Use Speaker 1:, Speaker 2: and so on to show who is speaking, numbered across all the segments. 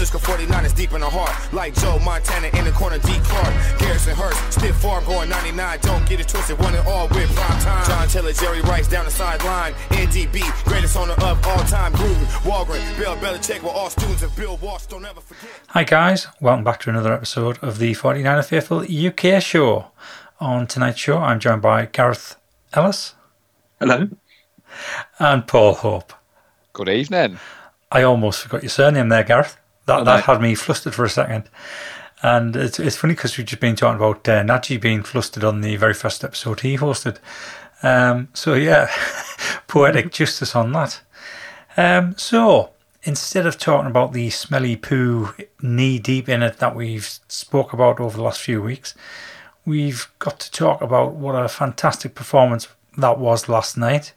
Speaker 1: Francisco 49 is deep in the heart. Like Joe Montana in the corner, D. Clark. Garrison Hearst, stiff farm going 99. Don't get it twisted, one and all with prime time. John Taylor, Jerry Rice down the sideline. NDB, greatest owner of all time. Gruden, Holmgren, Bill Belichick were all students of Bill Walsh. Don't ever forget.
Speaker 2: Hi, guys. Welcome back to another episode of the 49er Faithful UK show. On tonight's show, I'm joined by Gareth Ellis
Speaker 3: Hello.
Speaker 2: and Paul Hope.
Speaker 4: Good evening.
Speaker 2: I almost forgot your surname there, Gareth. That, that had me flustered for a second. And it's, it's funny because we've just been talking about uh, Najee being flustered on the very first episode he hosted. Um, so, yeah, poetic justice on that. Um, so, instead of talking about the smelly poo knee deep in it that we've spoke about over the last few weeks, we've got to talk about what a fantastic performance that was last night.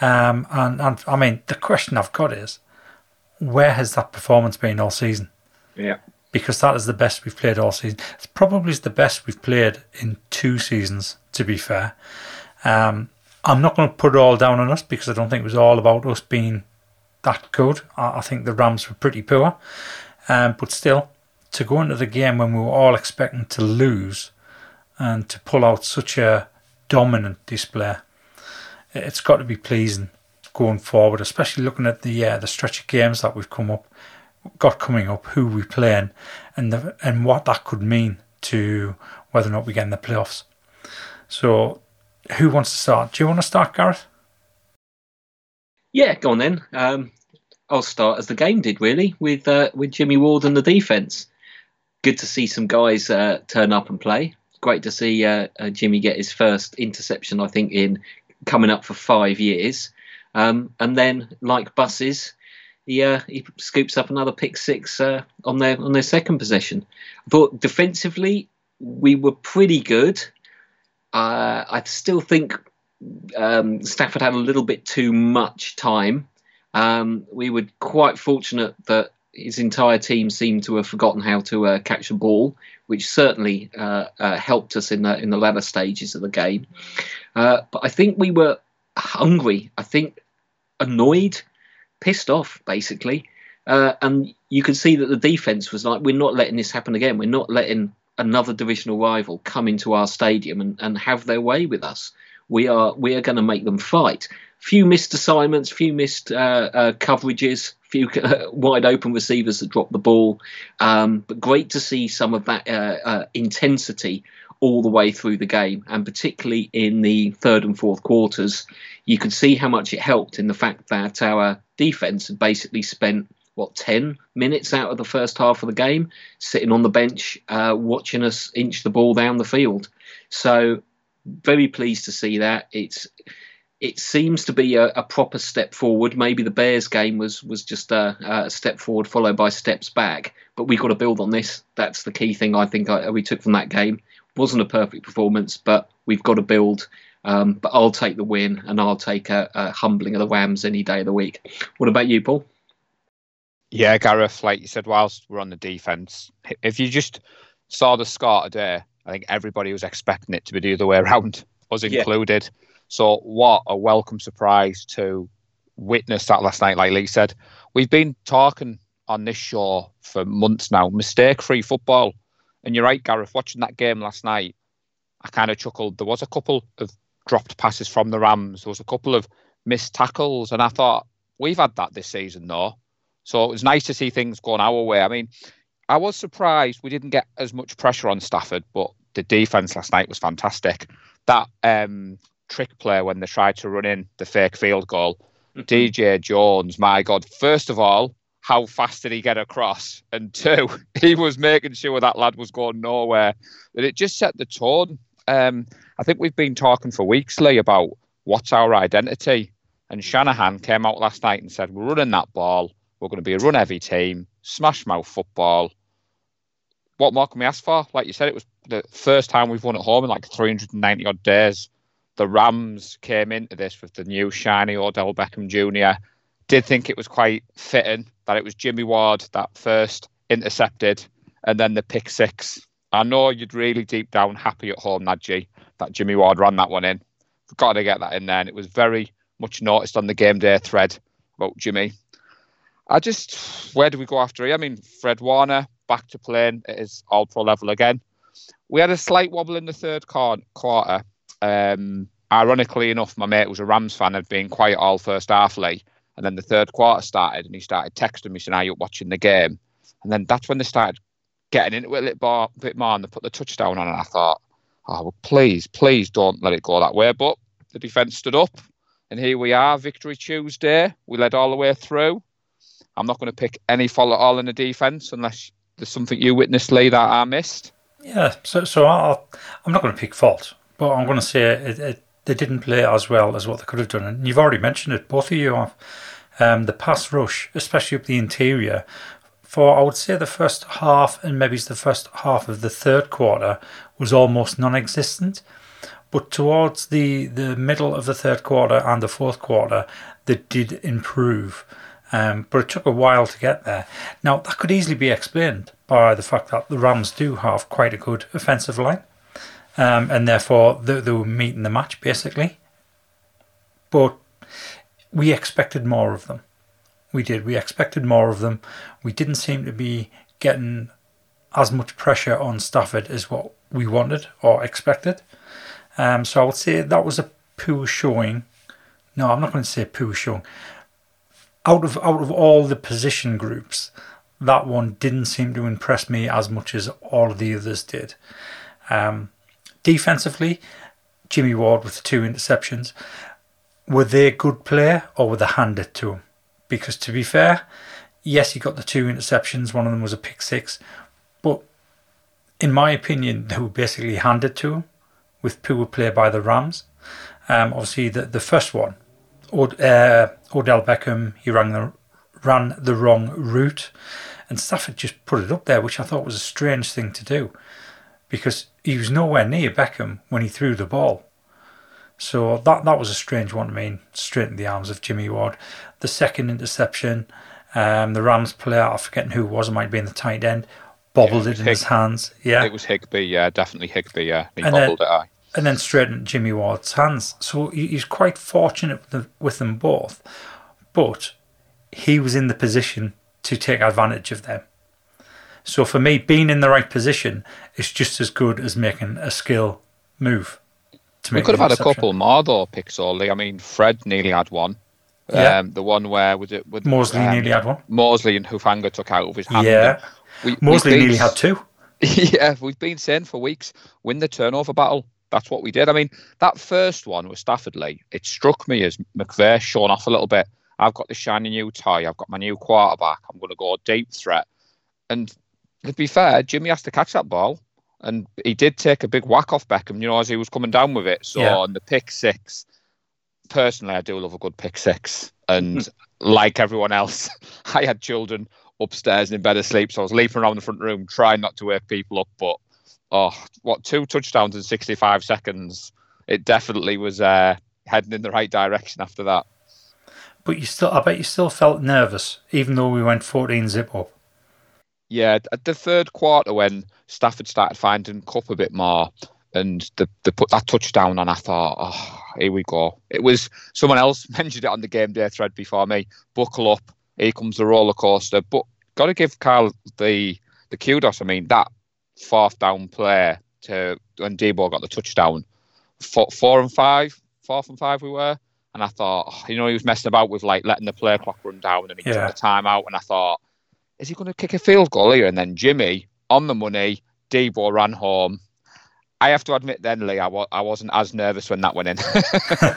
Speaker 2: Um, and, and I mean, the question I've got is, where has that performance been all season?
Speaker 3: Yeah.
Speaker 2: Because that is the best we've played all season. It's probably the best we've played in two seasons, to be fair. Um, I'm not going to put it all down on us because I don't think it was all about us being that good. I, I think the Rams were pretty poor. Um, but still, to go into the game when we were all expecting to lose and to pull out such a dominant display, it's got to be pleasing going forward, especially looking at the uh, the stretch of games that we've come up, got coming up, who we're playing, and the, and what that could mean to whether or not we get in the playoffs. So, who wants to start? Do you want to start, Gareth?
Speaker 3: Yeah, go on then. Um, I'll start as the game did, really, with uh, with Jimmy Ward and the defense. Good to see some guys uh, turn up and play. Great to see uh, uh, Jimmy get his first interception, I think, in coming up for five years. Um, and then, like buses, he uh, he scoops up another pick six uh, on their on their second possession. Thought defensively we were pretty good. Uh, I still think um, Stafford had a little bit too much time. Um, we were quite fortunate that his entire team seemed to have forgotten how to uh, catch a ball, which certainly uh, uh, helped us in the in the latter stages of the game. Uh, but I think we were hungry. I think annoyed, pissed off, basically. Uh, and you could see that the defense was like, we're not letting this happen again. We're not letting another divisional rival come into our stadium and, and have their way with us. We are we are going to make them fight. Few missed assignments, few missed uh, uh, coverages, few wide open receivers that dropped the ball. Um, but great to see some of that uh, uh, intensity all the way through the game, and particularly in the third and fourth quarters, you could see how much it helped in the fact that our defense had basically spent what 10 minutes out of the first half of the game sitting on the bench uh, watching us inch the ball down the field. So very pleased to see that. It's it seems to be a, a proper step forward. Maybe the bears game was was just a, a step forward followed by steps back but we've got to build on this. That's the key thing i think I, we took from that game wasn't a perfect performance but we've got to build um, but I'll take the win and I'll take a, a humbling of the Rams any day of the week. What about you, Paul?
Speaker 4: Yeah, Gareth, like you said, whilst we're on the defence, if you just saw the score today, I think everybody was expecting it to be the other way around, us
Speaker 3: Yeah.
Speaker 4: included. So, what a welcome surprise to witness that last night, like Lee said. We've been talking on this show for months now, mistake free football. And you're right, Gareth, watching that game last night, I kind of chuckled. There was a couple of dropped passes from the Rams, there was a couple of missed tackles, and I thought, we've had that this season, though. So it was nice to see things going our way. I mean, I was surprised we didn't get as much pressure on Stafford, but the defense last night was fantastic. That um, trick play when they tried to run in the fake field goal, DJ Jones, my God, first of all, how fast did he get across? And two, he was making sure that lad was going nowhere. But it just set the tone. Um, I think we've been talking for weeks, Lee, about what's our identity. And Shanahan came out last night and said, We're running that ball. We're going to be a run heavy team, smash mouth football. What more can we ask for? Like you said, it was the first time we've won at home in like 390 odd days. The Rams came into this with the new shiny Odell Beckham Jr. Did think it was quite fitting that it was Jimmy Ward that first intercepted and then the pick six. I know you'd really deep down happy at home, Najee, that Jimmy Ward ran that one in. We've got to get that in there. And it was very much noticed on the game day thread about Jimmy. I just, where do we go after here? I mean, Fred Warner back to playing at his all pro level again. We had a slight wobble in the third quarter. Um, ironically enough, my mate was a Rams fan, had been quiet all first half, Lee. And then the third quarter started, and he started texting me saying, "Are you watching the game?" And then that's when they started getting into it a little bit more, and they put the touchdown on. And I thought, "Oh, well, please, please don't let it go that way." But the defence stood up, and here we are, victory Tuesday. We led all the way through. I'm not going to pick any fault at all in the defence unless there's something you witnessed, Lee, that I missed.
Speaker 2: Yeah, so so I'll, I'm not going to pick fault, but I'm going to say it, it, they didn't play as well as what they could have done. And you've already mentioned it, both of you have. Um, the pass rush, especially up the interior, for I would say the first half and maybe the first half of the third quarter was almost non-existent. But towards the, the middle of the third quarter and the fourth quarter, they did improve. Um, but it took a while to get there. Now, that could easily be explained by the fact that the Rams do have quite a good offensive line. Um, and therefore, they, they were meeting the match, basically. But we expected more of them. We did. We expected more of them. We didn't seem to be getting as much pressure on Stafford as what we wanted or expected. Um, so I would say that was a poor showing. No, I'm not going to say poor showing. Out of out of all the position groups, that one didn't seem to impress me as much as all the others did. Um, defensively, Jimmy Ward with the two interceptions were they a good player or were they handed to him? Because to be fair, yes, he got the two interceptions. One of them was a pick six, but in my opinion, they were basically handed to him with poor play by the Rams. Um, obviously, the the first one, Od- uh, Odell Beckham, he ran the ran the wrong route, and Stafford just put it up there, which I thought was a strange thing to do, because he was nowhere near Beckham when he threw the ball. So that that was a strange one to me, straight in the arms of Jimmy Ward. The second interception, um, the Rams player, I'm forgetting who it was, it might be in the tight end, bobbled yeah, it, it in Hig- his hands. Yeah,
Speaker 4: it was Higbee. Yeah, definitely Higbee. Yeah, he and bobbled then, it. Aye.
Speaker 2: And then straight into Jimmy Ward's hands. So he's quite fortunate with, the, with them both, but he was in the position to take advantage of them. So for me, being in the right position is just as good as making a skill move
Speaker 4: we could have had a couple more though, Pixel. I mean, Fred nearly had one. Yeah. Um, the one where was it with
Speaker 2: Moseley
Speaker 4: um,
Speaker 2: nearly had one.
Speaker 4: Moseley and Hufanga took out of his hand.
Speaker 2: Yeah. We, Moseley been, nearly had two.
Speaker 4: yeah, we've been saying for weeks, win the turnover battle. That's what we did. I mean, that first one with Stafford Lee, it struck me as McVay showing off a little bit. I've got the shiny new tie. I've got my new quarterback. I'm going to go deep threat. And to be fair, Jimmy has to catch that ball and he did take a big whack off Beckham, you know, as he was coming down with it. So yeah. on the pick six, personally, I do love a good pick six, and hmm. like everyone else, I had children upstairs in bed asleep, so I was leaping around the front room trying not to wake people up. But oh, what two touchdowns in sixty-five seconds? It definitely was uh, heading in the right direction after that.
Speaker 2: But you still, I bet you still felt nervous, even though we went fourteen zip up.
Speaker 4: Yeah, at the third quarter when Stafford started finding Kupp a bit more, and they, they put that touchdown on. I thought, oh, here we go. It was someone else mentioned it on the game day thread before me. Buckle up, here comes the roller coaster. But got to give Kyle the the kudos. I mean, that fourth down play to when Deebo got the touchdown, four, four and five, fourth and five we were. And I thought, oh, you know, he was messing about with like letting the play clock run down, and he yeah. took the time out. And I thought, is he going to kick a field goal here? And then Jimmy on the money, Deebo ran home. I have to admit, then Lee, I, wa- I wasn't as nervous when that went in.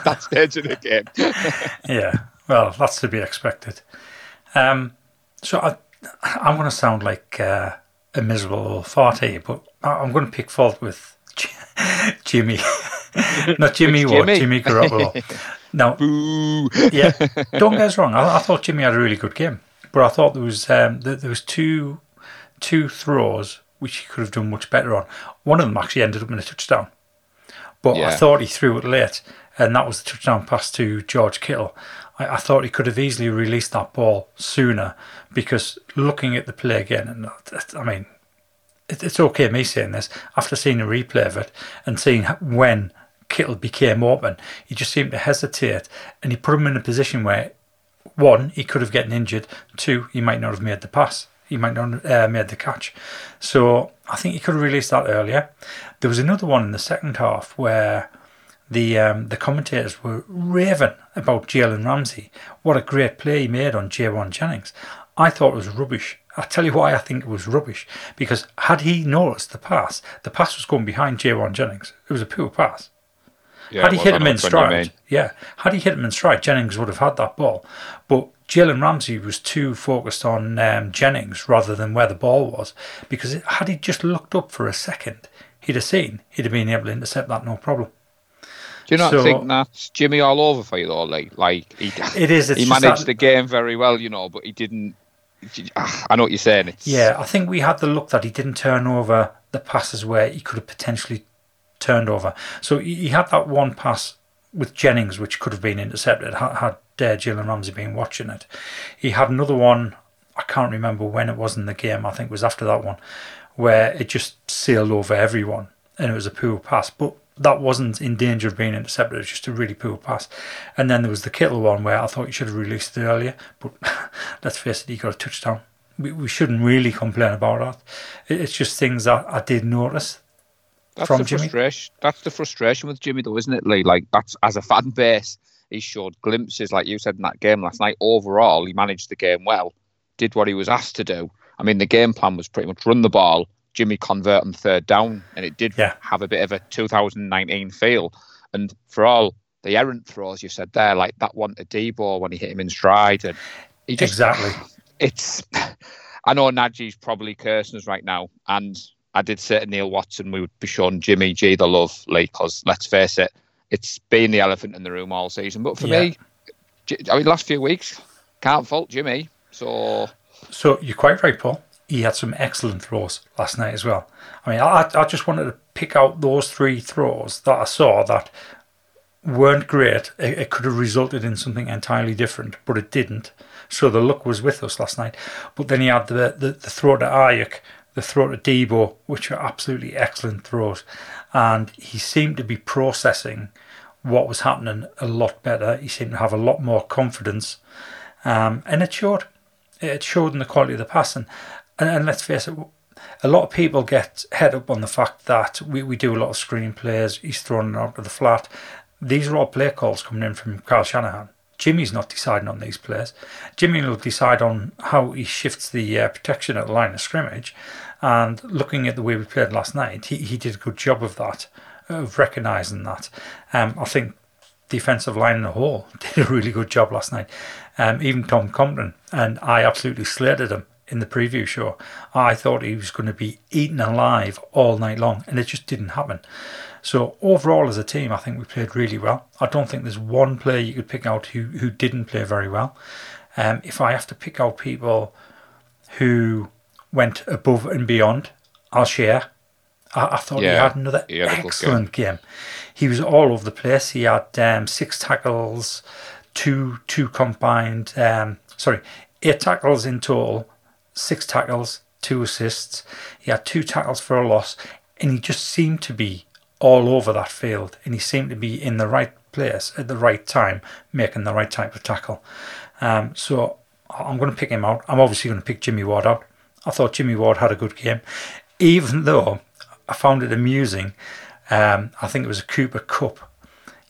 Speaker 4: that stage of the game.
Speaker 2: yeah, well, that's to be expected. Um, so I, I'm going to sound like uh, a miserable farty, but I'm going to pick fault with Jimmy, not Jimmy Ward, Jimmy, Jimmy Garoppolo. now,
Speaker 4: Boo.
Speaker 2: yeah, don't get us wrong. I, I, thought Jimmy had a really good game but I thought there was um, there was two two throws which he could have done much better on. One of them actually ended up in a touchdown, but yeah. I thought he threw it late, and that was the touchdown pass to George Kittle. I, I, thought he could have easily released that ball sooner because looking at the play again, and I mean, it, it's okay me saying this after seeing a replay of it and seeing when Kittle became open, he just seemed to hesitate, and he put him in a position where one, he could have gotten injured. Two, he might not have made the pass. He might not have uh, made the catch. So I think he could have released that earlier. There was another one in the second half where the um, the commentators were raving about Jalen Ramsey. What a great play he made on Jauan Jennings. I thought it was rubbish. I'll tell you why I think it was rubbish. Because had he noticed the pass, the pass was going behind Jauan Jennings. It was a poor pass.
Speaker 4: Yeah,
Speaker 2: had he
Speaker 4: well,
Speaker 2: hit him in
Speaker 4: which one you mean.
Speaker 2: stride, yeah, had he hit him in stride, Jennings would have had that ball. But Jalen Ramsey was too focused on um, Jennings rather than where the ball was. Because had he just looked up for a second, he'd have seen, he'd have been able to intercept that no problem.
Speaker 4: Do you not
Speaker 2: So-
Speaker 4: think that's Jimmy all over for you though? Like, like he,
Speaker 2: It is. It's
Speaker 4: he managed
Speaker 2: that-
Speaker 4: the game very well, you know, but he didn't. ah, I know what you're saying. It's,
Speaker 2: Yeah, I think we had the look that he didn't turn over the passes where he could have potentially turned over. So he had that one pass with Jennings, which could have been intercepted had, had uh, Jalen Ramsey been watching it. He had another one, I can't remember when it was in the game, I think it was after that one, where it just sailed over everyone and it was a poor pass. But that wasn't in danger of being intercepted, it was just a really poor pass. And then there was the Kittle one where I thought he should have released it earlier, but let's face it, he got a touchdown. We, we shouldn't really complain about that. It- It's just things that I did notice.
Speaker 4: That's
Speaker 2: from
Speaker 4: the
Speaker 2: Jimmy?
Speaker 4: frustration. That's the frustration with Jimmy, though, isn't it, Lee? Like that's as a fan base, he showed glimpses, like you said in that game last night. Overall, he managed the game well, did what he was asked to do. I mean, the game plan was pretty much run the ball, Jimmy convert on third down, and it did
Speaker 2: Yeah.
Speaker 4: have a bit of a 2019 feel. And for all the errant throws you said there, like that one to Deebo when he hit him in stride, and he just
Speaker 2: Exactly.
Speaker 4: it's I know Najee's probably cursing us right now, and I did say to Neil Watson we would be showing Jimmy G the love, Lee, because let's face it, it's been the elephant in the room all season. But for
Speaker 2: Yeah.
Speaker 4: me, I mean, last few weeks can't fault Jimmy. So
Speaker 2: So you're quite right, Paul. He had some excellent throws last night as well. I mean, I, I just wanted to pick out those three throws that I saw that weren't great. It, it could have resulted in something entirely different, but it didn't. So the luck was with us last night. But then he had the the, the throw to Aiyuk, the throw to Deebo, which were absolutely excellent throws, and he seemed to be processing what was happening a lot better. He seemed to have a lot more confidence, um, and it showed it showed in the quality of the passing. And, and let's face it, a lot of people get head up on the fact that we, we do a lot of screen plays, he's thrown it out to the flat. These are all play calls coming in from Kyle Shanahan. Jimmy's not deciding on these players. Jimmy will decide on how he shifts the uh, protection at the line of scrimmage. And looking at the way we played last night, he, he did a good job of that, of recognising that. Um, I think defensive line in the whole did a really good job last night. Um, even Tom Compton, and I absolutely slated him in the preview show. I thought he was going to be eaten alive all night long, and it just didn't happen. So overall, as a team, I think we played really well. I don't think there's one player you could pick out who who didn't play very well. Um, if I have to pick out people who went above and beyond, I'll share. I, I thought he had another
Speaker 4: he had good game.
Speaker 2: excellent game. He was all over the place. He had um, six tackles, two two combined. Um, sorry, eight tackles in total, six tackles, two assists. He had two tackles for a loss, and he just seemed to be all over that field, and he seemed to be in the right place at the right time, making the right type of tackle. Um, so I'm going to pick him out. I'm obviously going to pick Jimmy Ward out. I thought Jimmy Ward had a good game, even though I found it amusing. Um, I think it was a Cooper Kupp.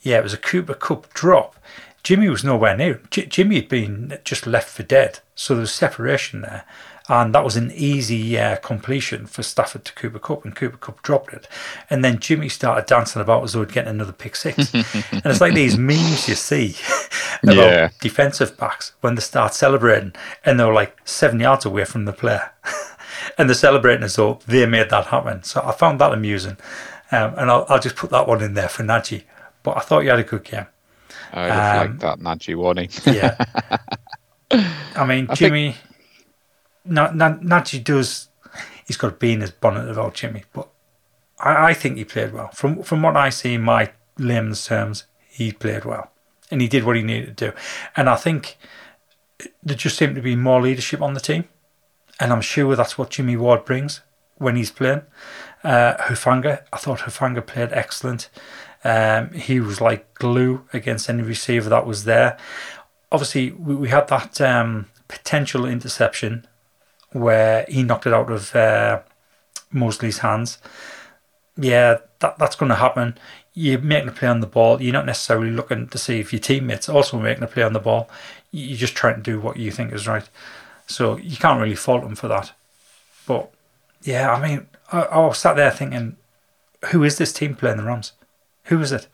Speaker 2: Yeah, it was a Cooper Kupp drop. Jimmy was nowhere near. J- Jimmy had been just left for dead, so there was separation there, and that was an easy uh, completion for Stafford to Cooper Kupp, and Cooper Kupp dropped it, and then Jimmy started dancing about as though he'd get another pick six, and it's like these memes you see about
Speaker 4: Yeah.
Speaker 2: defensive backs when they start celebrating, and they're like seven yards away from the player. and they're celebrating as though they made that happen. So I found that amusing. Um, and I'll, I'll just put that one in there for Najee. But I thought you had a good game.
Speaker 4: I'd
Speaker 2: Um,
Speaker 4: liked that Najee, wouldn't?
Speaker 2: Yeah. I mean,
Speaker 4: I
Speaker 2: Jimmy, Na, Na, Najee does, he's got a bee in his bonnet about Jimmy, but I, I think he played well. From from what I see in my layman's terms, he played well. And he did what he needed to do. And I think there just seemed to be more leadership on the team. And I'm sure that's what Jimmy Ward brings when he's playing. Uh, Hufanga, I thought Hufanga played excellent. Um, he was like glue against any receiver that was there. obviously we, we had that um, potential interception where he knocked it out of uh, Moseley's hands. Yeah, that that's going to happen. You're making a play on the ball. You're not necessarily looking to see if your teammates also making a play on the ball. You're just trying to do what you think is right. So you can't really fault them for that. But yeah, I mean, I, I was sat there thinking, who is this team playing the Rams? Who is it?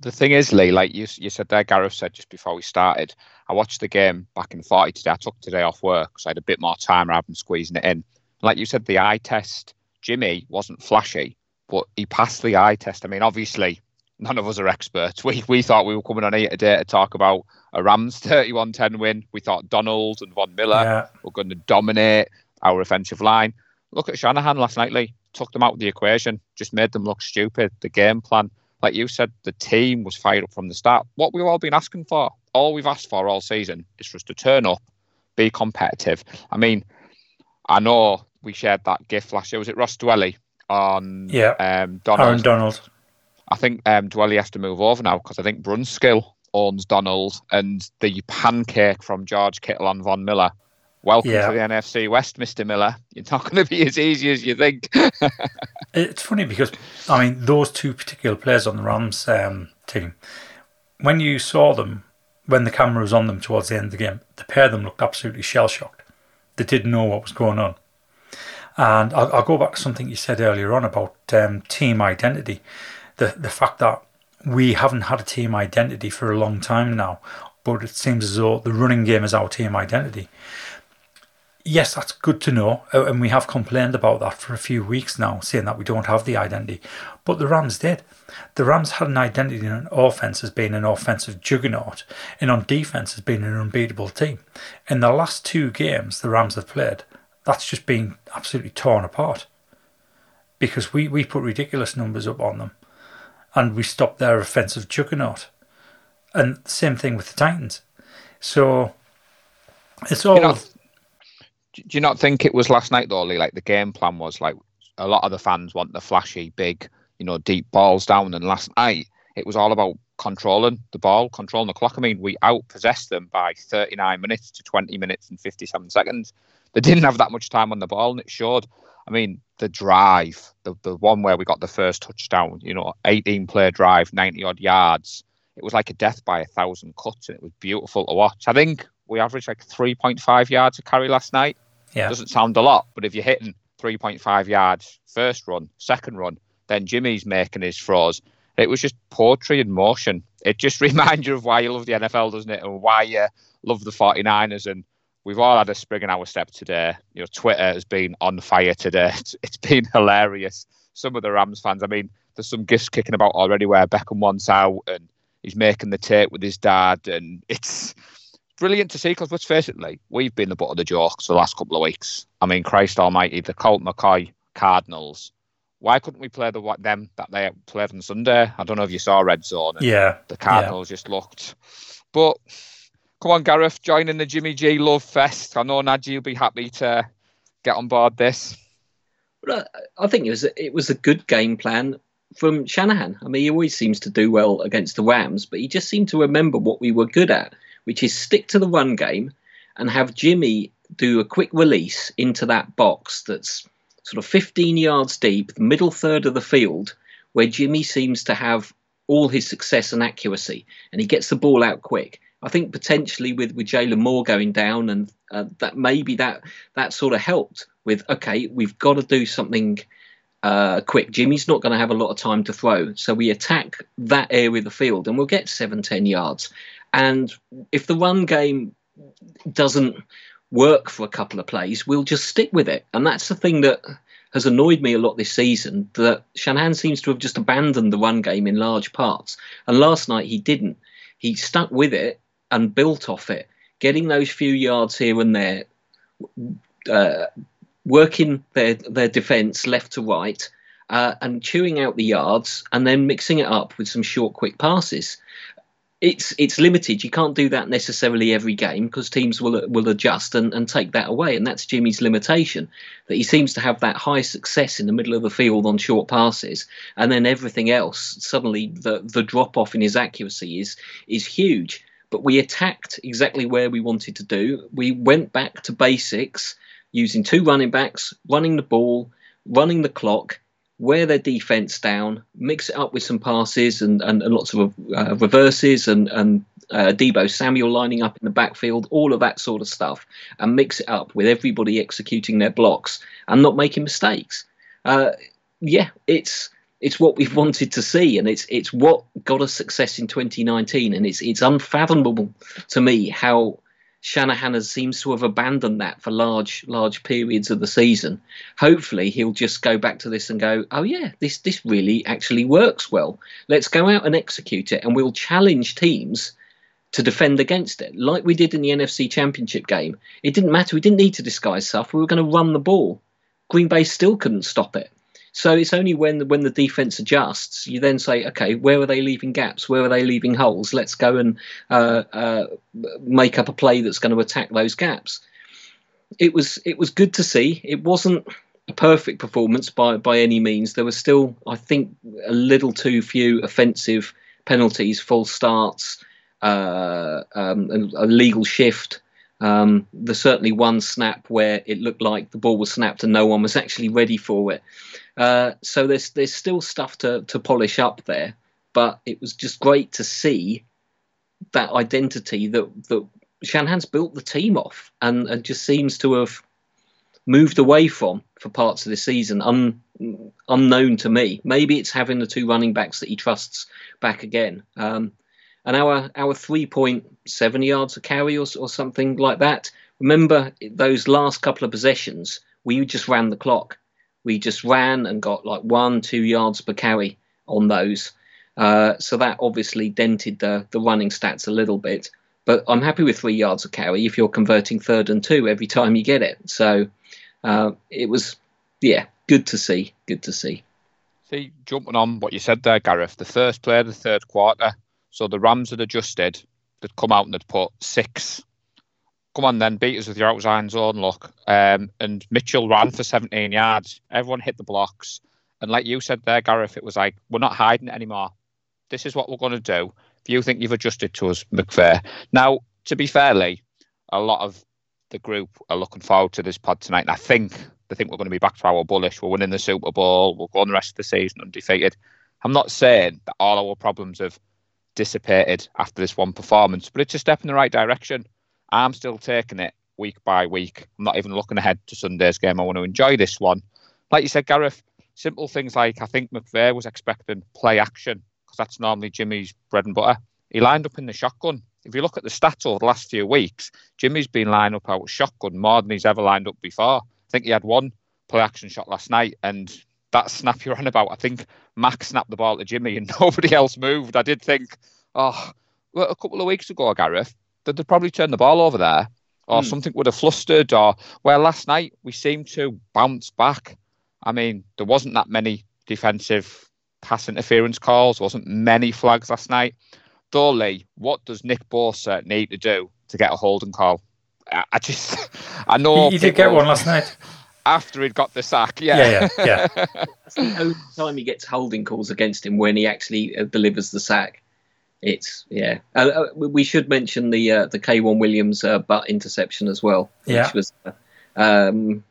Speaker 4: the thing is, Lee, like you you said there, Gareth said just before we started, I watched the game back in 40 today. I took today off work because I had a bit more time rather than squeezing it in. Like you said, the eye test, Jimmy wasn't flashy, but he passed the eye test. I mean, obviously, none of us are experts. We we thought we were coming on here today to talk about a Rams 31-10 win. We thought Donald and Von Miller
Speaker 2: Yeah.
Speaker 4: were going to dominate our offensive line. Look at Shanahan last night, Lee. Took them out of the equation, just made them look stupid. The game plan, like you said, the team was fired up from the start. What we've all been asking for, all we've asked for all season is for us to turn up, be competitive. I mean, I know we shared that gift last year. Was it Ross Dwelley on
Speaker 2: Yeah.
Speaker 4: um, Donald?
Speaker 2: Aaron Donald.
Speaker 4: I think um, Dwelly has to move over now because I think Brunskill owns Donald and the pancake from George Kittle on Von Miller. Welcome
Speaker 2: Yeah.
Speaker 4: to the NFC West, Mr. Miller. You're not going to be as easy as you think.
Speaker 2: It's funny because I mean those two particular players on the Rams um, team, when you saw them when the camera was on them towards the end of the game, the pair of them looked absolutely shell shocked. They didn't know what was going on. And I'll, I'll go back to something you said earlier on about um, team identity, the the fact that we haven't had a team identity for a long time now, but it seems as though the running game is our team identity yes, that's good to know. uh, And we have complained about that for a few weeks now, saying that we don't have the identity. But the Rams did. The Rams had an identity in offense as being an offensive juggernaut, and on defense as being an unbeatable team. In the last two games the Rams have played, that's just been absolutely torn apart. Because we, we put ridiculous numbers up on them, and we stopped their offensive juggernaut. And same thing with the Titans. So it's all
Speaker 4: you know, do you not think it was last night though, Lee? Like the game plan was like a lot of the fans want the flashy, big, you know, deep balls down. And last night it was all about controlling the ball, controlling the clock. I mean, we outpossessed them by 39 minutes to 20 minutes and 57 seconds. They didn't have that much time on the ball, and it showed. I mean, the drive, the, the one where we got the first touchdown, you know, 18 play drive, 90 odd yards. It was like a death by a thousand cuts, and it was beautiful to watch. I think we averaged like 3.5 yards a carry last night.
Speaker 2: Yeah.
Speaker 4: Doesn't sound a lot, but if you're hitting 3.5 yards first run, second run, then Jimmy's making his throws. It was just poetry in motion. It just reminds you of why you love the NFL, doesn't it? And why you love the 49ers. And we've all had a spring in our step today. You know, Twitter has been on fire today. It's, it's been hilarious. Some of the Rams fans, I mean, there's some gifts kicking about already where Beckham wants out and he's making the tape with his dad. And it's brilliant to see because let's face it, Lee, we've been the butt of the jokes for the last couple of weeks. I mean, Christ Almighty, the Colt McCoy Cardinals. Why couldn't we play the what them that they played on Sunday? I don't know if you saw Red Zone. and
Speaker 2: Yeah.
Speaker 4: The Cardinals just looked. But come on, Gareth, join in the Jimmy G Love Fest. I know Najee will be happy to get on board this.
Speaker 3: But I I think it was it was a good game plan from Shanahan. I mean, he always seems to do well against the Rams, but he just seemed to remember what we were good at, which is stick to the run game and have Jimmy do a quick release into that box that's sort of 15 yards deep, the middle third of the field, where Jimmy seems to have all his success and accuracy, and he gets the ball out quick. I think potentially with with Jaylon Moore going down, and uh, that maybe that that sort of helped with okay, we've got to do something uh, quick. Jimmy's not going to have a lot of time to throw, so we attack that area of the field, and we'll get seven, ten yards. And if the run game doesn't work for a couple of plays, we'll just stick with it. And that's the thing that has annoyed me a lot this season. That Shanahan seems to have just abandoned the run game in large parts, and last night he didn't. He stuck with it and built off it, getting those few yards here and there, uh, working their their defence left to right, uh, and chewing out the yards, and then mixing it up with some short, quick passes. It's it's limited. You can't do that necessarily every game because teams will will adjust and, and take that away, and that's Jimmy's limitation. That he seems to have that high success in the middle of the field on short passes, and then everything else suddenly the the drop off in his accuracy is is huge. but we attacked exactly where we wanted to do. We went back to basics using two running backs, running the ball, running the clock, wear their defense down, mix it up with some passes and, and, and lots of uh, reverses and, and uh, Deebo Samuel lining up in the backfield, all of that sort of stuff, and mix it up with everybody executing their blocks and not making mistakes. Uh, yeah, it's it's what we've wanted to see, and it's it's what got us success in 2019, and it's it's unfathomable to me how Shanahan has, seems to have abandoned that for large large periods of the season. Hopefully, he'll just go back to this and go, "Oh yeah, this this really actually works well. Let's go out and execute it, and we'll challenge teams." To defend against it, like we did in the NFC Championship game. It didn't matter. We didn't need to disguise stuff. We were going to run the ball. Green Bay still couldn't stop it. So it's only when when the defense adjusts, you then say, okay, where are they leaving gaps? Where are they leaving holes? Let's go and uh, uh, make up a play that's going to attack those gaps. It was it was good to see. It wasn't a perfect performance by by any means. There were still, I think, a little too few offensive penalties, false starts, uh, um, a, a legal shift. Um, there's certainly one snap where it looked like the ball was snapped and no one was actually ready for it. Uh, so there's there's still stuff to to polish up there, but it was just great to see that identity that that Shanahan's built the team off and, and just seems to have moved away from for parts of the season, un, unknown to me. Maybe it's having the two running backs that he trusts back again. Um, and our our 3.7 yards a carry or, or something like that. Remember those last couple of possessions, we just ran the clock we just ran and got like one, two yards per carry on those. Uh, so that obviously dented the, the running stats a little bit. But I'm happy with three yards of carry if you're converting third and two every time you get it. So uh, it was, yeah, good to see. Good to see.
Speaker 4: See, jumping on what you said there, Gareth, the first play of the third quarter. So the Rams had adjusted, they'd come out and they'd put six come on then, beat us with your outside zone look. Um, and Mitchell ran for 17 yards. Everyone hit the blocks. And like you said there, Gareth, it was like, we're not hiding anymore. This is what we're going to do. If you think you've adjusted to us, McVay. Now, to be fairly, a lot of the group are looking forward to this pod tonight. And I think they think we're going to be back to our bullish. We're winning the Super Bowl. We'll go on the rest of the season undefeated. I'm not saying that all our problems have dissipated after this one performance, but it's a step in the right direction. I'm still taking it week by week. I'm not even looking ahead to Sunday's game. I want to enjoy this one. Like you said, Gareth, simple things like I think McVay was expecting play action because that's normally Jimmy's bread and butter. He lined up in the shotgun. If you look at the stats over the last few weeks, Jimmy's been lined up out shotgun more than he's ever lined up before. I think he had one play action shot last night, and that snap you're on about, I think Mack snapped the ball to Jimmy and nobody else moved. I did think, oh, well, a couple of weeks ago, Gareth, that they'd probably turn the ball over there, or mm. something would have flustered. Or well, last night we seemed to bounce back. I mean, there wasn't that many defensive pass interference calls. wasn't many flags last night. Though Lee, what does Nick Bosa need to do to get a holding call? I, I just, I know
Speaker 2: he, did get one last night
Speaker 4: after he'd got the sack. Yeah,
Speaker 2: yeah, yeah. yeah.
Speaker 3: That's the only time he gets holding calls against him when he actually uh, delivers the sack it's yeah. Uh, uh we should mention the uh, the K'Waun Williams uh, butt interception as well, which
Speaker 2: yeah.
Speaker 3: was uh, um,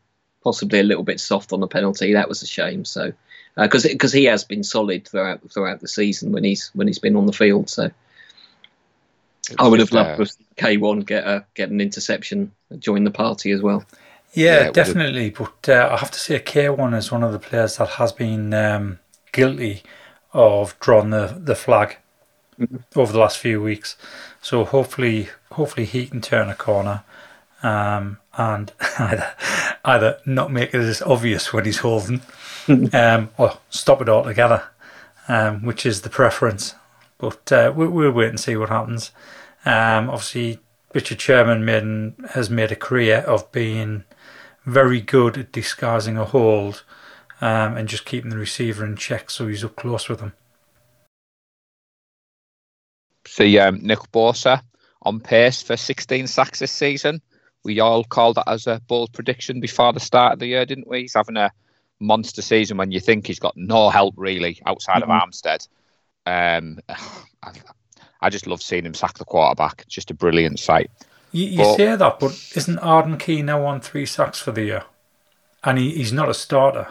Speaker 3: possibly a little bit soft on the penalty. That was a shame. So because uh, because he has been solid throughout throughout the season when he's when he's been on the field. So I would have loved to see K'Waun get a get an interception, join the party as well.
Speaker 2: Yeah, yeah definitely. But I have to say, K'Waun is one of the players that has been um, guilty of drawing the the flag mm-hmm. over the last few weeks. So hopefully, hopefully he can turn a corner um, and either either not make it as obvious when he's holding, mm-hmm. um, or stop it altogether, um, which is the preference. But uh, we, we'll wait and see what happens. Um, obviously, Richard Sherman made, has made a career of being very good at disguising a hold um, and just keeping the receiver in check so he's up close with him
Speaker 4: see um, Nick Bosa on pace for 16 sacks this season. We all called that as a bold prediction before the start of the year, didn't we? He's having a monster season when you think he's got no help really outside mm-hmm. of Armstead. Um, I, I just love seeing him sack the quarterback. It's just a brilliant sight.
Speaker 2: You, you
Speaker 4: But-
Speaker 2: say that, but isn't Arden Key now on three sacks for the year? And he, he's not a starter.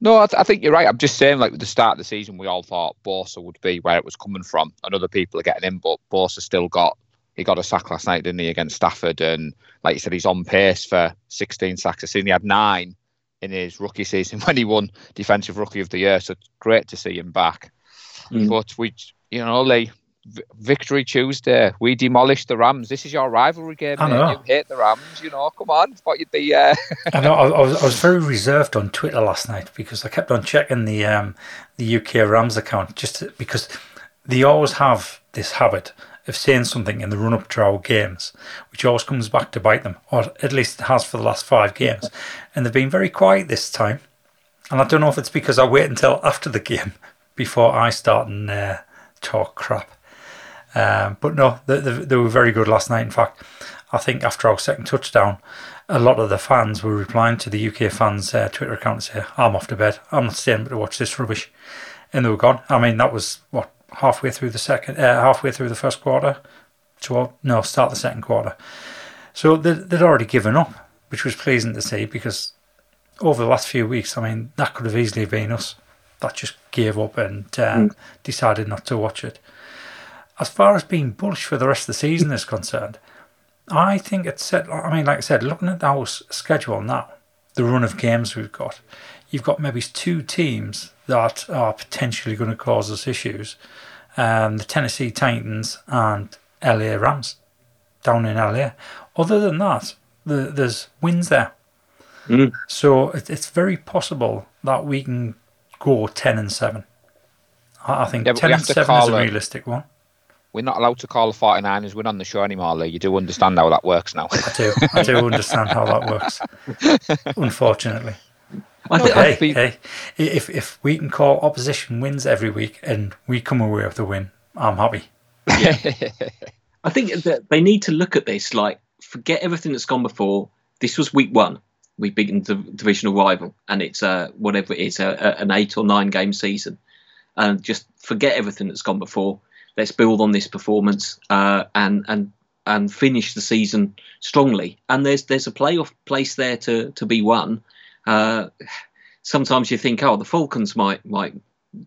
Speaker 4: No, I, th- I think you're right. I'm just saying, like with the start of the season, we all thought Bosa would be where it was coming from, and other people are getting in, but Bosa still got he got a sack last night, didn't he, against Stafford? And like you said, he's on pace for 16 sacks. I've seen he had nine in his rookie season when he won Defensive Rookie of the Year. So it's great to see him back.
Speaker 3: Mm.
Speaker 4: But we, you know, Lee, v- Victory Tuesday, we demolished the Rams. This is your rivalry game.
Speaker 2: I know.
Speaker 4: You hate the Rams, you know. Come on, thought you'd be. Uh...
Speaker 2: I know. I, I was I was very reserved on Twitter last night because I kept on checking the um, the UK Rams account just to, because they always have this habit of saying something in the run up to our games, which always comes back to bite them, or at least it has for the last five games. And they've been very quiet this time. And I don't know if it's because I wait until after the game before I start and uh, talk crap. Um, but no, they, they, they were very good last night. In fact, I think after our second touchdown, a lot of the fans were replying to the UK fans' uh, Twitter account and say, I'm off to bed. I'm not staying to watch this rubbish. And they were gone. I mean, that was, what, halfway through the second, uh, halfway through the first quarter? To, no, start the second quarter. So they'd, they'd already given up, which was pleasing to see because over the last few weeks, I mean, that could have easily been us that just gave up and um, decided not to watch it. As far as being bullish for the rest of the season is concerned, I think it's set. I mean, like I said, looking at our schedule now, the run of games we've got, you've got maybe two teams that are potentially going to cause us issues um, the Tennessee Titans and LA Rams down in LA. Other than that, the, there's wins there.
Speaker 3: Mm.
Speaker 2: So it, it's very possible that we can go 10 and 7. I I think
Speaker 4: Yeah,
Speaker 2: 10 and 7 is a realistic one.
Speaker 4: We're not allowed to call the 49ers win on the show anymore, Lee. You do understand how that works now.
Speaker 2: I do. I do understand how that works. Unfortunately.
Speaker 3: I think,
Speaker 2: Hey,
Speaker 3: I
Speaker 2: hey, if if we can call opposition wins every week and we come away with the win, I'm happy.
Speaker 3: I think that they need to look at this like forget everything that's gone before. This was week one. We've beaten the divisional rival, and it's uh, whatever it is, a, a, an eight or nine game season, and just forget everything that's gone before. Let's build on this performance uh, and and and finish the season strongly. And there's there's a playoff place there to to be won. Uh, sometimes you think, oh, the Falcons might might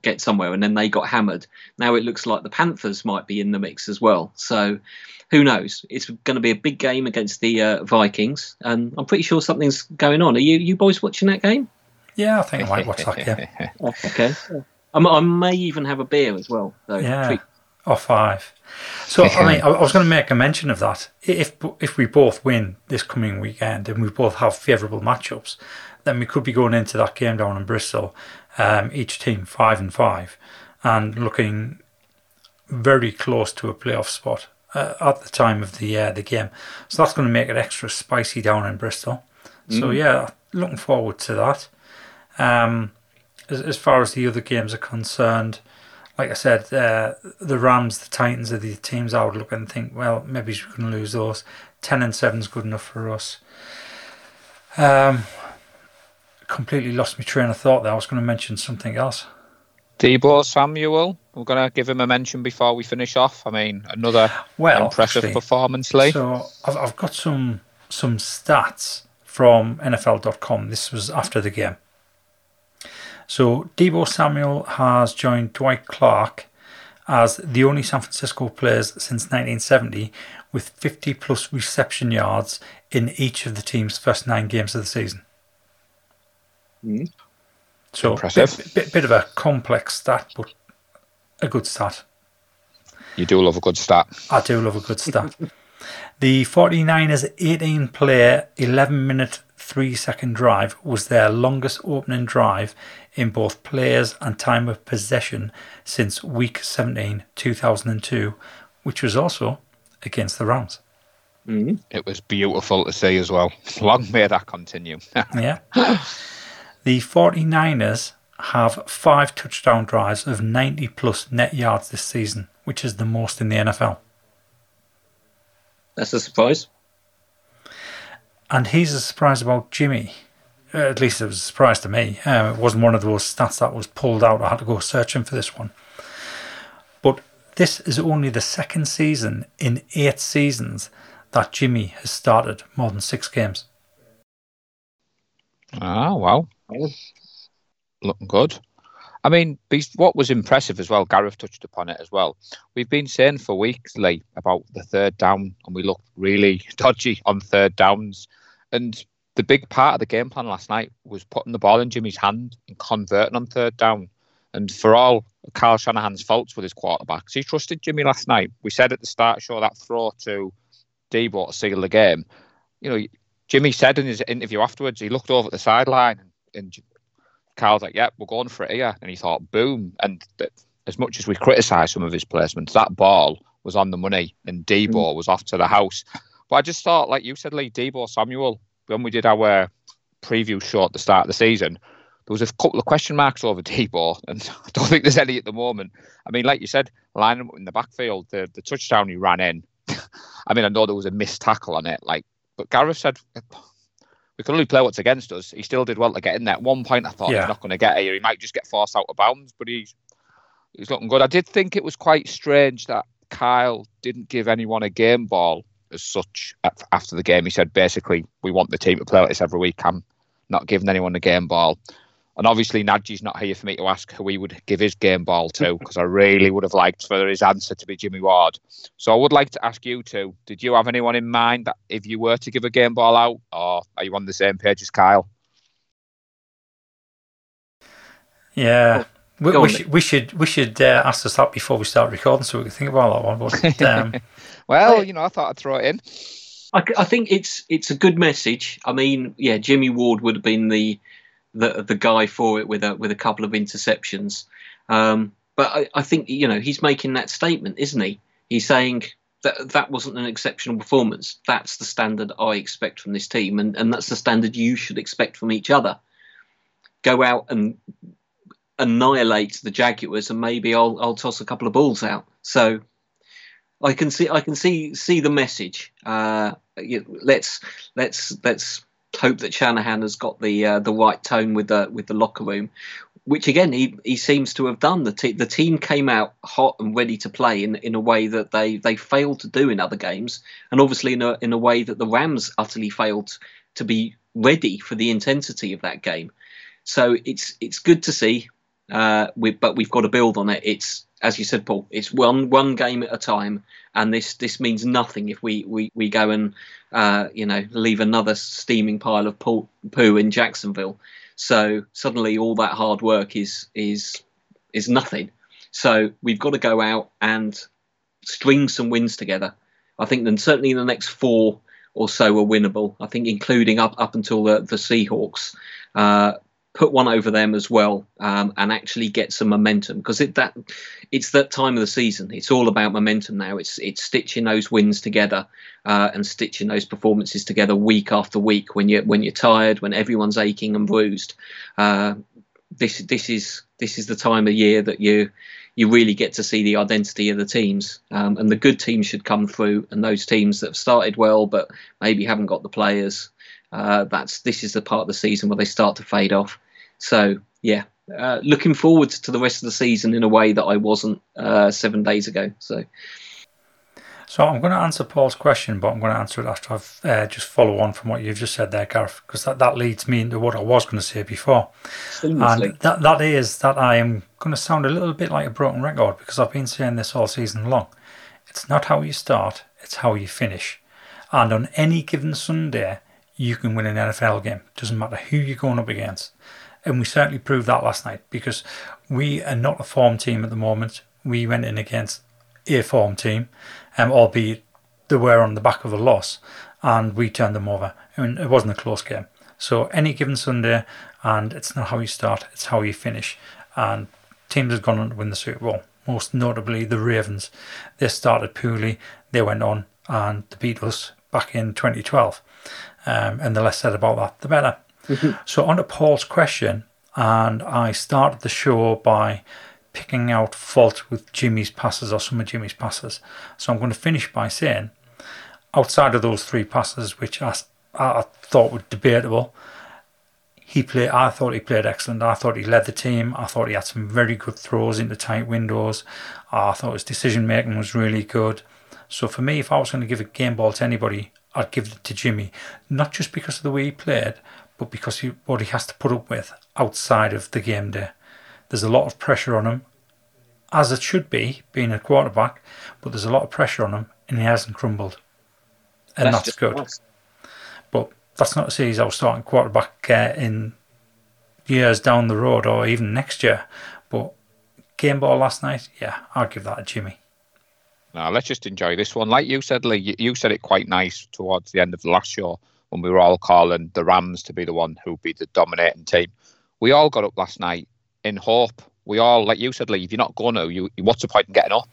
Speaker 3: get somewhere, and then they got hammered. Now it looks like the Panthers might be in the mix as well. So who knows? It's going to be a big game against the uh, Vikings, and I'm pretty sure something's going on. Are you you boys watching that game?
Speaker 2: Yeah, I think I might watch that game.
Speaker 3: Okay. I may even have a beer as well. So
Speaker 2: Yeah.
Speaker 3: treat-
Speaker 2: Or five. So I mean, I I was going to make a mention of that. If if we both win this coming weekend and we both have favourable matchups, then we could be going into that game down in Bristol, um, each team five and five, and looking very close to a playoff spot uh, at the time of the uh, the game. So that's going to make it extra spicy down in Bristol. So yeah, looking forward to that. Um, as, as far as the other games are concerned, like I said, uh, the Rams, the Titans are the teams I would look and think, well, maybe we can lose those. Ten and seven is good enough for us. Um, completely lost my train of thought there. I was going to mention something else.
Speaker 4: Deebo Samuel, we're going to give him a mention before we finish off. I mean, another
Speaker 2: Well,
Speaker 4: impressive
Speaker 2: actually,
Speaker 4: performance, Lee.
Speaker 2: So I've, I've got some some stats from NFL.com. This was after the game. So Deebo Samuel has joined Dwight Clark as the only San Francisco players since 1970 with 50 plus reception yards in each of the team's first nine games of the season.
Speaker 3: Mhm.
Speaker 2: So
Speaker 4: Impressive.
Speaker 2: Bit, bit, bit of a complex stat, but a good stat.
Speaker 4: You do love a good stat.
Speaker 2: I do love a good stat. the 49ers 18 player, 11 minute, 3 second drive was their longest opening drive in both players and time of possession since week 17, 2002, which was also against the Rams.
Speaker 3: Mhm.
Speaker 4: It was beautiful to see as well. Long may that continue.
Speaker 2: Yeah. the 49ers have five touchdown drives of 90 plus net yards this season, which is the most in the NFL.
Speaker 3: That's a surprise.
Speaker 2: And he's a surprise about Jimmy. Uh, at least it was a surprise to me. Um, it wasn't one of those stats that was pulled out. I had to go searching for this one. But this is only the second season in eight seasons that Jimmy has started more than six games.
Speaker 4: Ah, wow. Looking good. I mean, what was impressive as well, Gareth touched upon it as well. We've been saying for weeks, Lee, about the third down, and we looked really dodgy on third downs. And the big part of the game plan last night was putting the ball in Jimmy's hand and converting on third down. And for all Kyle Shanahan's faults with his quarterbacks, he trusted Jimmy last night. We said at the start, show that throw to Deebo to seal the game. You know, Jimmy said in his interview afterwards, he looked over at the sideline and, and Kyle's like, "Yep, yeah, we're going for it here," and he thought, "Boom!" And th- as much as we criticise some of his placements, that ball was on the money, and Deebo mm. was off to the house. But I just thought, like you said, Lee Deebo Samuel, when we did our preview show at the start of the season, there was a couple of question marks over Deebo, and I don't think there's any at the moment. I mean, like you said, lining up in the backfield, the, the touchdown he ran in. I mean, I know there was a missed tackle on it, like, but Gareth said we can only play what's against us. He still did well to get in there. At one point, I thought yeah. he's not going to get here. He might just get forced out of bounds, but he's he's looking good. I did think it was quite strange that Kyle didn't give anyone a game ball as such after the game. He said basically, we want the team to play like this every week. I'm not giving anyone a game ball. And obviously, Najee's not here for me to ask who he would give his game ball to, because I really would have liked for his answer to be Jimmy Ward. So I would like to ask you two: Did you have anyone in mind that if you were to give a game ball out, or are you on the same page as Kyle?
Speaker 2: Yeah, we, we, should, we should we should uh, ask us that before we start recording, so we can think about that one. But, um...
Speaker 4: well, you know, I thought I'd throw it in.
Speaker 3: I, I think it's it's a good message. I mean, yeah, Jimmy Ward would have been the the the guy for it with a with a couple of interceptions. Um, but I, I, think you know he's making that statement, isn't he? He's saying that that wasn't an exceptional performance. That's the standard I expect from this team, and, and that's the standard you should expect from each other. Go out and annihilate the Jaguars, and maybe I'll I'll toss a couple of balls out. So I can see I can see see the message. Uh, let's let's let's hope that Shanahan has got the uh, the right tone with the with the locker room, which again he, he seems to have done. The te- the team came out hot and ready to play in in a way that they they failed to do in other games, and obviously in a in a way that the Rams utterly failed to be ready for the intensity of that game. So it's it's good to see, uh, we, but we've got to build on it. It's as you said, Paul. It's one one game at a time, and this this means nothing if we we, we go and uh, you know leave another steaming pile of poo, in Jacksonville. So suddenly all that hard work is is is nothing. So we've got to go out and string some wins together. I think then certainly the next four or so are winnable. I think including up up until the, the Seahawks. Uh, put one over them as well um, and actually get some momentum because it that it's that time of the season. It's all about momentum now. It's it's stitching those wins together uh, and stitching those performances together week after week when you when you're tired, when everyone's aching and bruised. Uh, this this is this is the time of year that you you really get to see the identity of the teams. Um, and the good teams should come through, and those teams that have started well but maybe haven't got the players uh, that's this is the part of the season where they start to fade off. So yeah, uh, looking forward to the rest of the season in a way that I wasn't uh, seven days ago. So.
Speaker 2: So I'm going to answer Paul's question, but I'm going to answer it after I've uh, just follow on from what you've just said there, Gareth, because that, that leads me into what I was going to say before. Seamlessly. And that, that is that I am going to sound a little bit like a broken record because I've been saying this all season long. It's not how you start, it's how you finish. And on any given Sunday, you can win an NFL game. Doesn't matter who you're going up against. And we certainly proved that last night because we are not a form team at the moment. We went in against a form team, um, albeit they were on the back of a loss, and we turned them over. I mean, it wasn't a close game. So any given Sunday, and it's not how you start, it's how you finish. And teams have gone on to win the Super Bowl. Most notably, the Ravens. They started poorly, they went on and they beat us back in 2012. Um, and the less said about that, the better. Mm-hmm. So, on to Paul's question, and I started the show by picking out fault with Jimmy's passes or some of Jimmy's passes. So, I'm going to finish by saying, outside of those three passes, which I, I thought were debatable, he played. I thought he played excellent. I thought he led the team. I thought he had some very good throws into tight windows. I thought his decision making was really good. So for me, if I was going to give a game ball to anybody, I'd give it to Jimmy. Not just because of the way he played, but because he, what he has to put up with outside of the game day. There's a lot of pressure on him, as it should be, being a quarterback, but there's a lot of pressure on him, and he hasn't crumbled. And that's, that's good. Nice. But that's not to say he's our starting quarterback uh, in years down the road or even next year. But game ball last night, yeah, I'll give that to Jimmy.
Speaker 4: Now let's just enjoy this one. Like you said, Lee, you said it quite nice towards the end of the last show when we were all calling the Rams to be the one who'd be the dominating team. We all got up last night in hope. We all, like you said, Lee, if you're not going to, you, what's the point in getting up?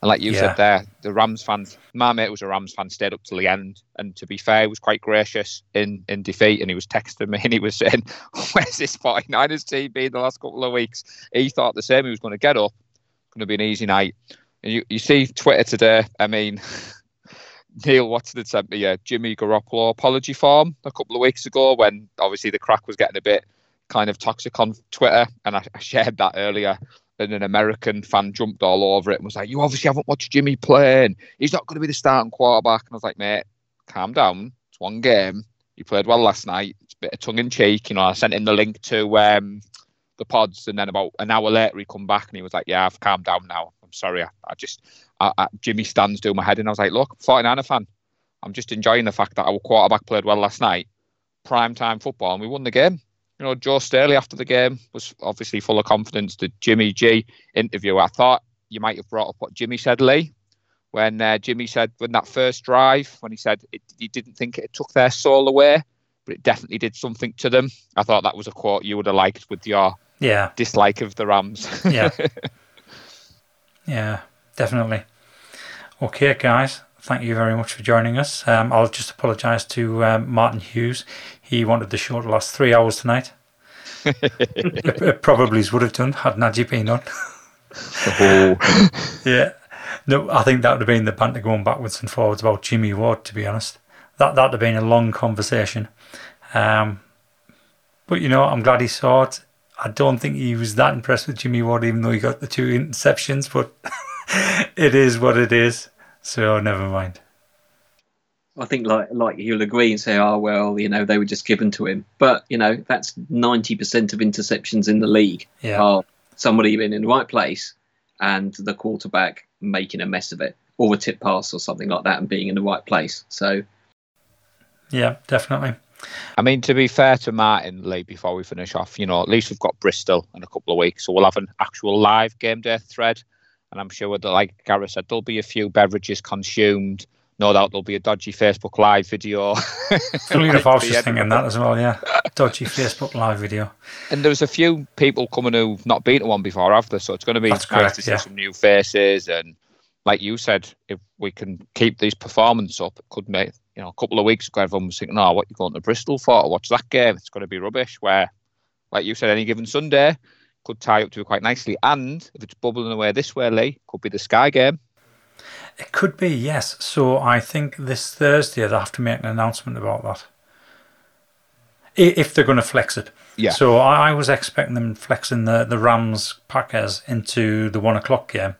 Speaker 4: And like you yeah. said there, the Rams fans, my mate was a Rams fan, stayed up till the end. And to be fair, he was quite gracious in, in defeat. And he was texting me and he was saying, Where's this 49ers team been the last couple of weeks? He thought the same. He was going to get up. Going to be an easy night. You, you see Twitter today, I mean, Neil Watson had sent me a Jimmy Garoppolo apology form a couple of weeks ago when obviously the crack was getting a bit kind of toxic on Twitter. And I, I shared that earlier and an American fan jumped all over it and was like, "You obviously haven't watched Jimmy playing. he's not going to be the starting quarterback." And I was like, "Mate, calm down. It's one game. You played well last night. It's a bit of tongue in cheek." You know, I sent him the link to um, the pods, and then about an hour later, he come back and he was like, "Yeah, I've calmed down now. I'm sorry. I, I just I, I, Jimmy stands doing my head." And I was like, "Look, 49er fan. I'm just enjoying the fact that our quarterback played well last night, prime time football, and we won the game." you know, Joe Staley after the game was obviously full of confidence. The Jimmy G interview, I thought you might have brought up what Jimmy said, Lee, when uh, Jimmy said when that first drive, when he said it, he didn't think it took their soul away, but it definitely did something to them. I thought that was a quote you would have liked with your
Speaker 2: yeah
Speaker 4: dislike of the Rams.
Speaker 2: yeah, yeah, definitely. Okay, guys, thank you very much for joining us. Um, I'll just apologise to um, Martin Hughes. He wanted the show to last three hours tonight. it, it, probably would have done had Najee been on. oh. yeah. No, I think that would have been the banter going backwards and forwards about Jimmy Ward, to be honest. That that would have been a long conversation. Um, but you know, I'm glad he saw it. I don't think he was that impressed with Jimmy Ward, even though he got the two interceptions, but it is what it is. So never mind.
Speaker 3: I think like like he'll agree and say, oh well, you know, they were just given to him. But you know, that's ninety percent of interceptions in the league
Speaker 2: yeah.
Speaker 3: are somebody being in the right place and the quarterback making a mess of it, or a tip pass or something like that, and being in the right place. So,
Speaker 2: yeah, definitely.
Speaker 4: I mean, to be fair to Martin Lee, before we finish off, you know, at least we've got Bristol in a couple of weeks, so we'll have an actual live game day thread, and I'm sure that, like Gareth said, there'll be a few beverages consumed no doubt there'll be a dodgy Facebook Live video.
Speaker 2: Funny enough, I was just thinking that as well. Yeah, dodgy Facebook Live video.
Speaker 4: And there's a few people coming who've not been to one before, have there? So it's going to be That's nice correct, to see yeah. some new faces. And like you said, if we can keep these performance up, it could make you know a couple of weeks ago everyone was thinking, "Oh, what are you going to Bristol for? What's that game? It's going to be rubbish." Where, like you said, any given Sunday could tie up to it quite nicely. And if it's bubbling away this way, Lee, could be the Sky game.
Speaker 2: It could be, yes. So I think this Thursday they'll have to make an announcement about that. If they're going to flex it.
Speaker 4: Yeah.
Speaker 2: So I was expecting them flexing the, the Rams Packers into the one o'clock game,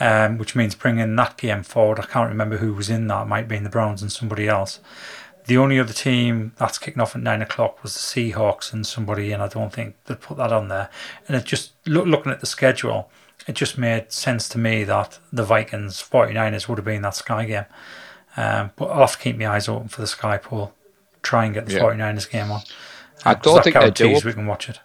Speaker 2: um, which means bringing that game forward. I can't remember who was in that. It might be in the Browns and somebody else. The only other team that's kicking off at nine o'clock was the Seahawks and somebody, and I don't think they'd put that on there. And it just look, looking at the schedule, it just made sense to me that the Vikings 49ers would have been that Sky game. Um, but I'll have to keep my eyes open for the Sky pool. Try and get the yeah. 49ers game on.
Speaker 4: I don't think they do.
Speaker 2: We can watch it.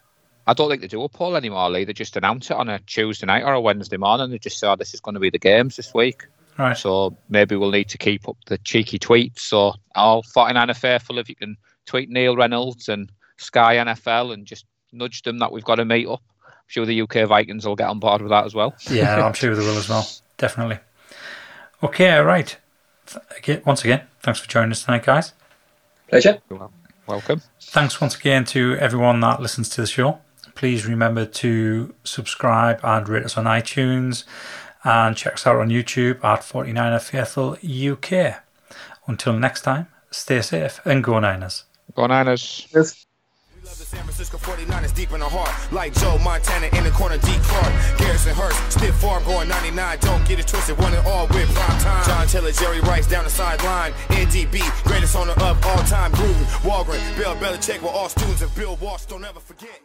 Speaker 4: I don't think they do a poll anymore, Lee. They just announce it on a Tuesday night or a Wednesday morning. They just say, oh, this is going to be the games this week.
Speaker 2: Right.
Speaker 4: So maybe we'll need to keep up the cheeky tweets. So, all 49er faithful, if you can tweet Neil Reynolds and Sky NFL and just nudge them that we've got to meet up I'm sure the UK Vikings will get on board with that as well.
Speaker 2: yeah, I'm sure they will as well. Definitely. Okay, right. Once again, thanks for joining us tonight, guys.
Speaker 3: Pleasure.
Speaker 4: Welcome.
Speaker 2: Thanks once again to everyone that listens to the show. Please remember to subscribe and rate us on iTunes and check us out on YouTube at 49er Faithful UK. Until next time, stay safe and go Niners.
Speaker 4: Go Niners.
Speaker 3: Yes.
Speaker 1: love the San Francisco 49ers deep in the heart. Like Joe Montana in the corner, D. Clark. Garrison Hearst, stiff farm going 99. Don't get it twisted, one and all with prime time. John Taylor, Jerry Rice down the sideline. NDB, greatest owner of all time. Gruden, Holmgren, Bill Belichick were all students of Bill Walsh. Don't ever forget.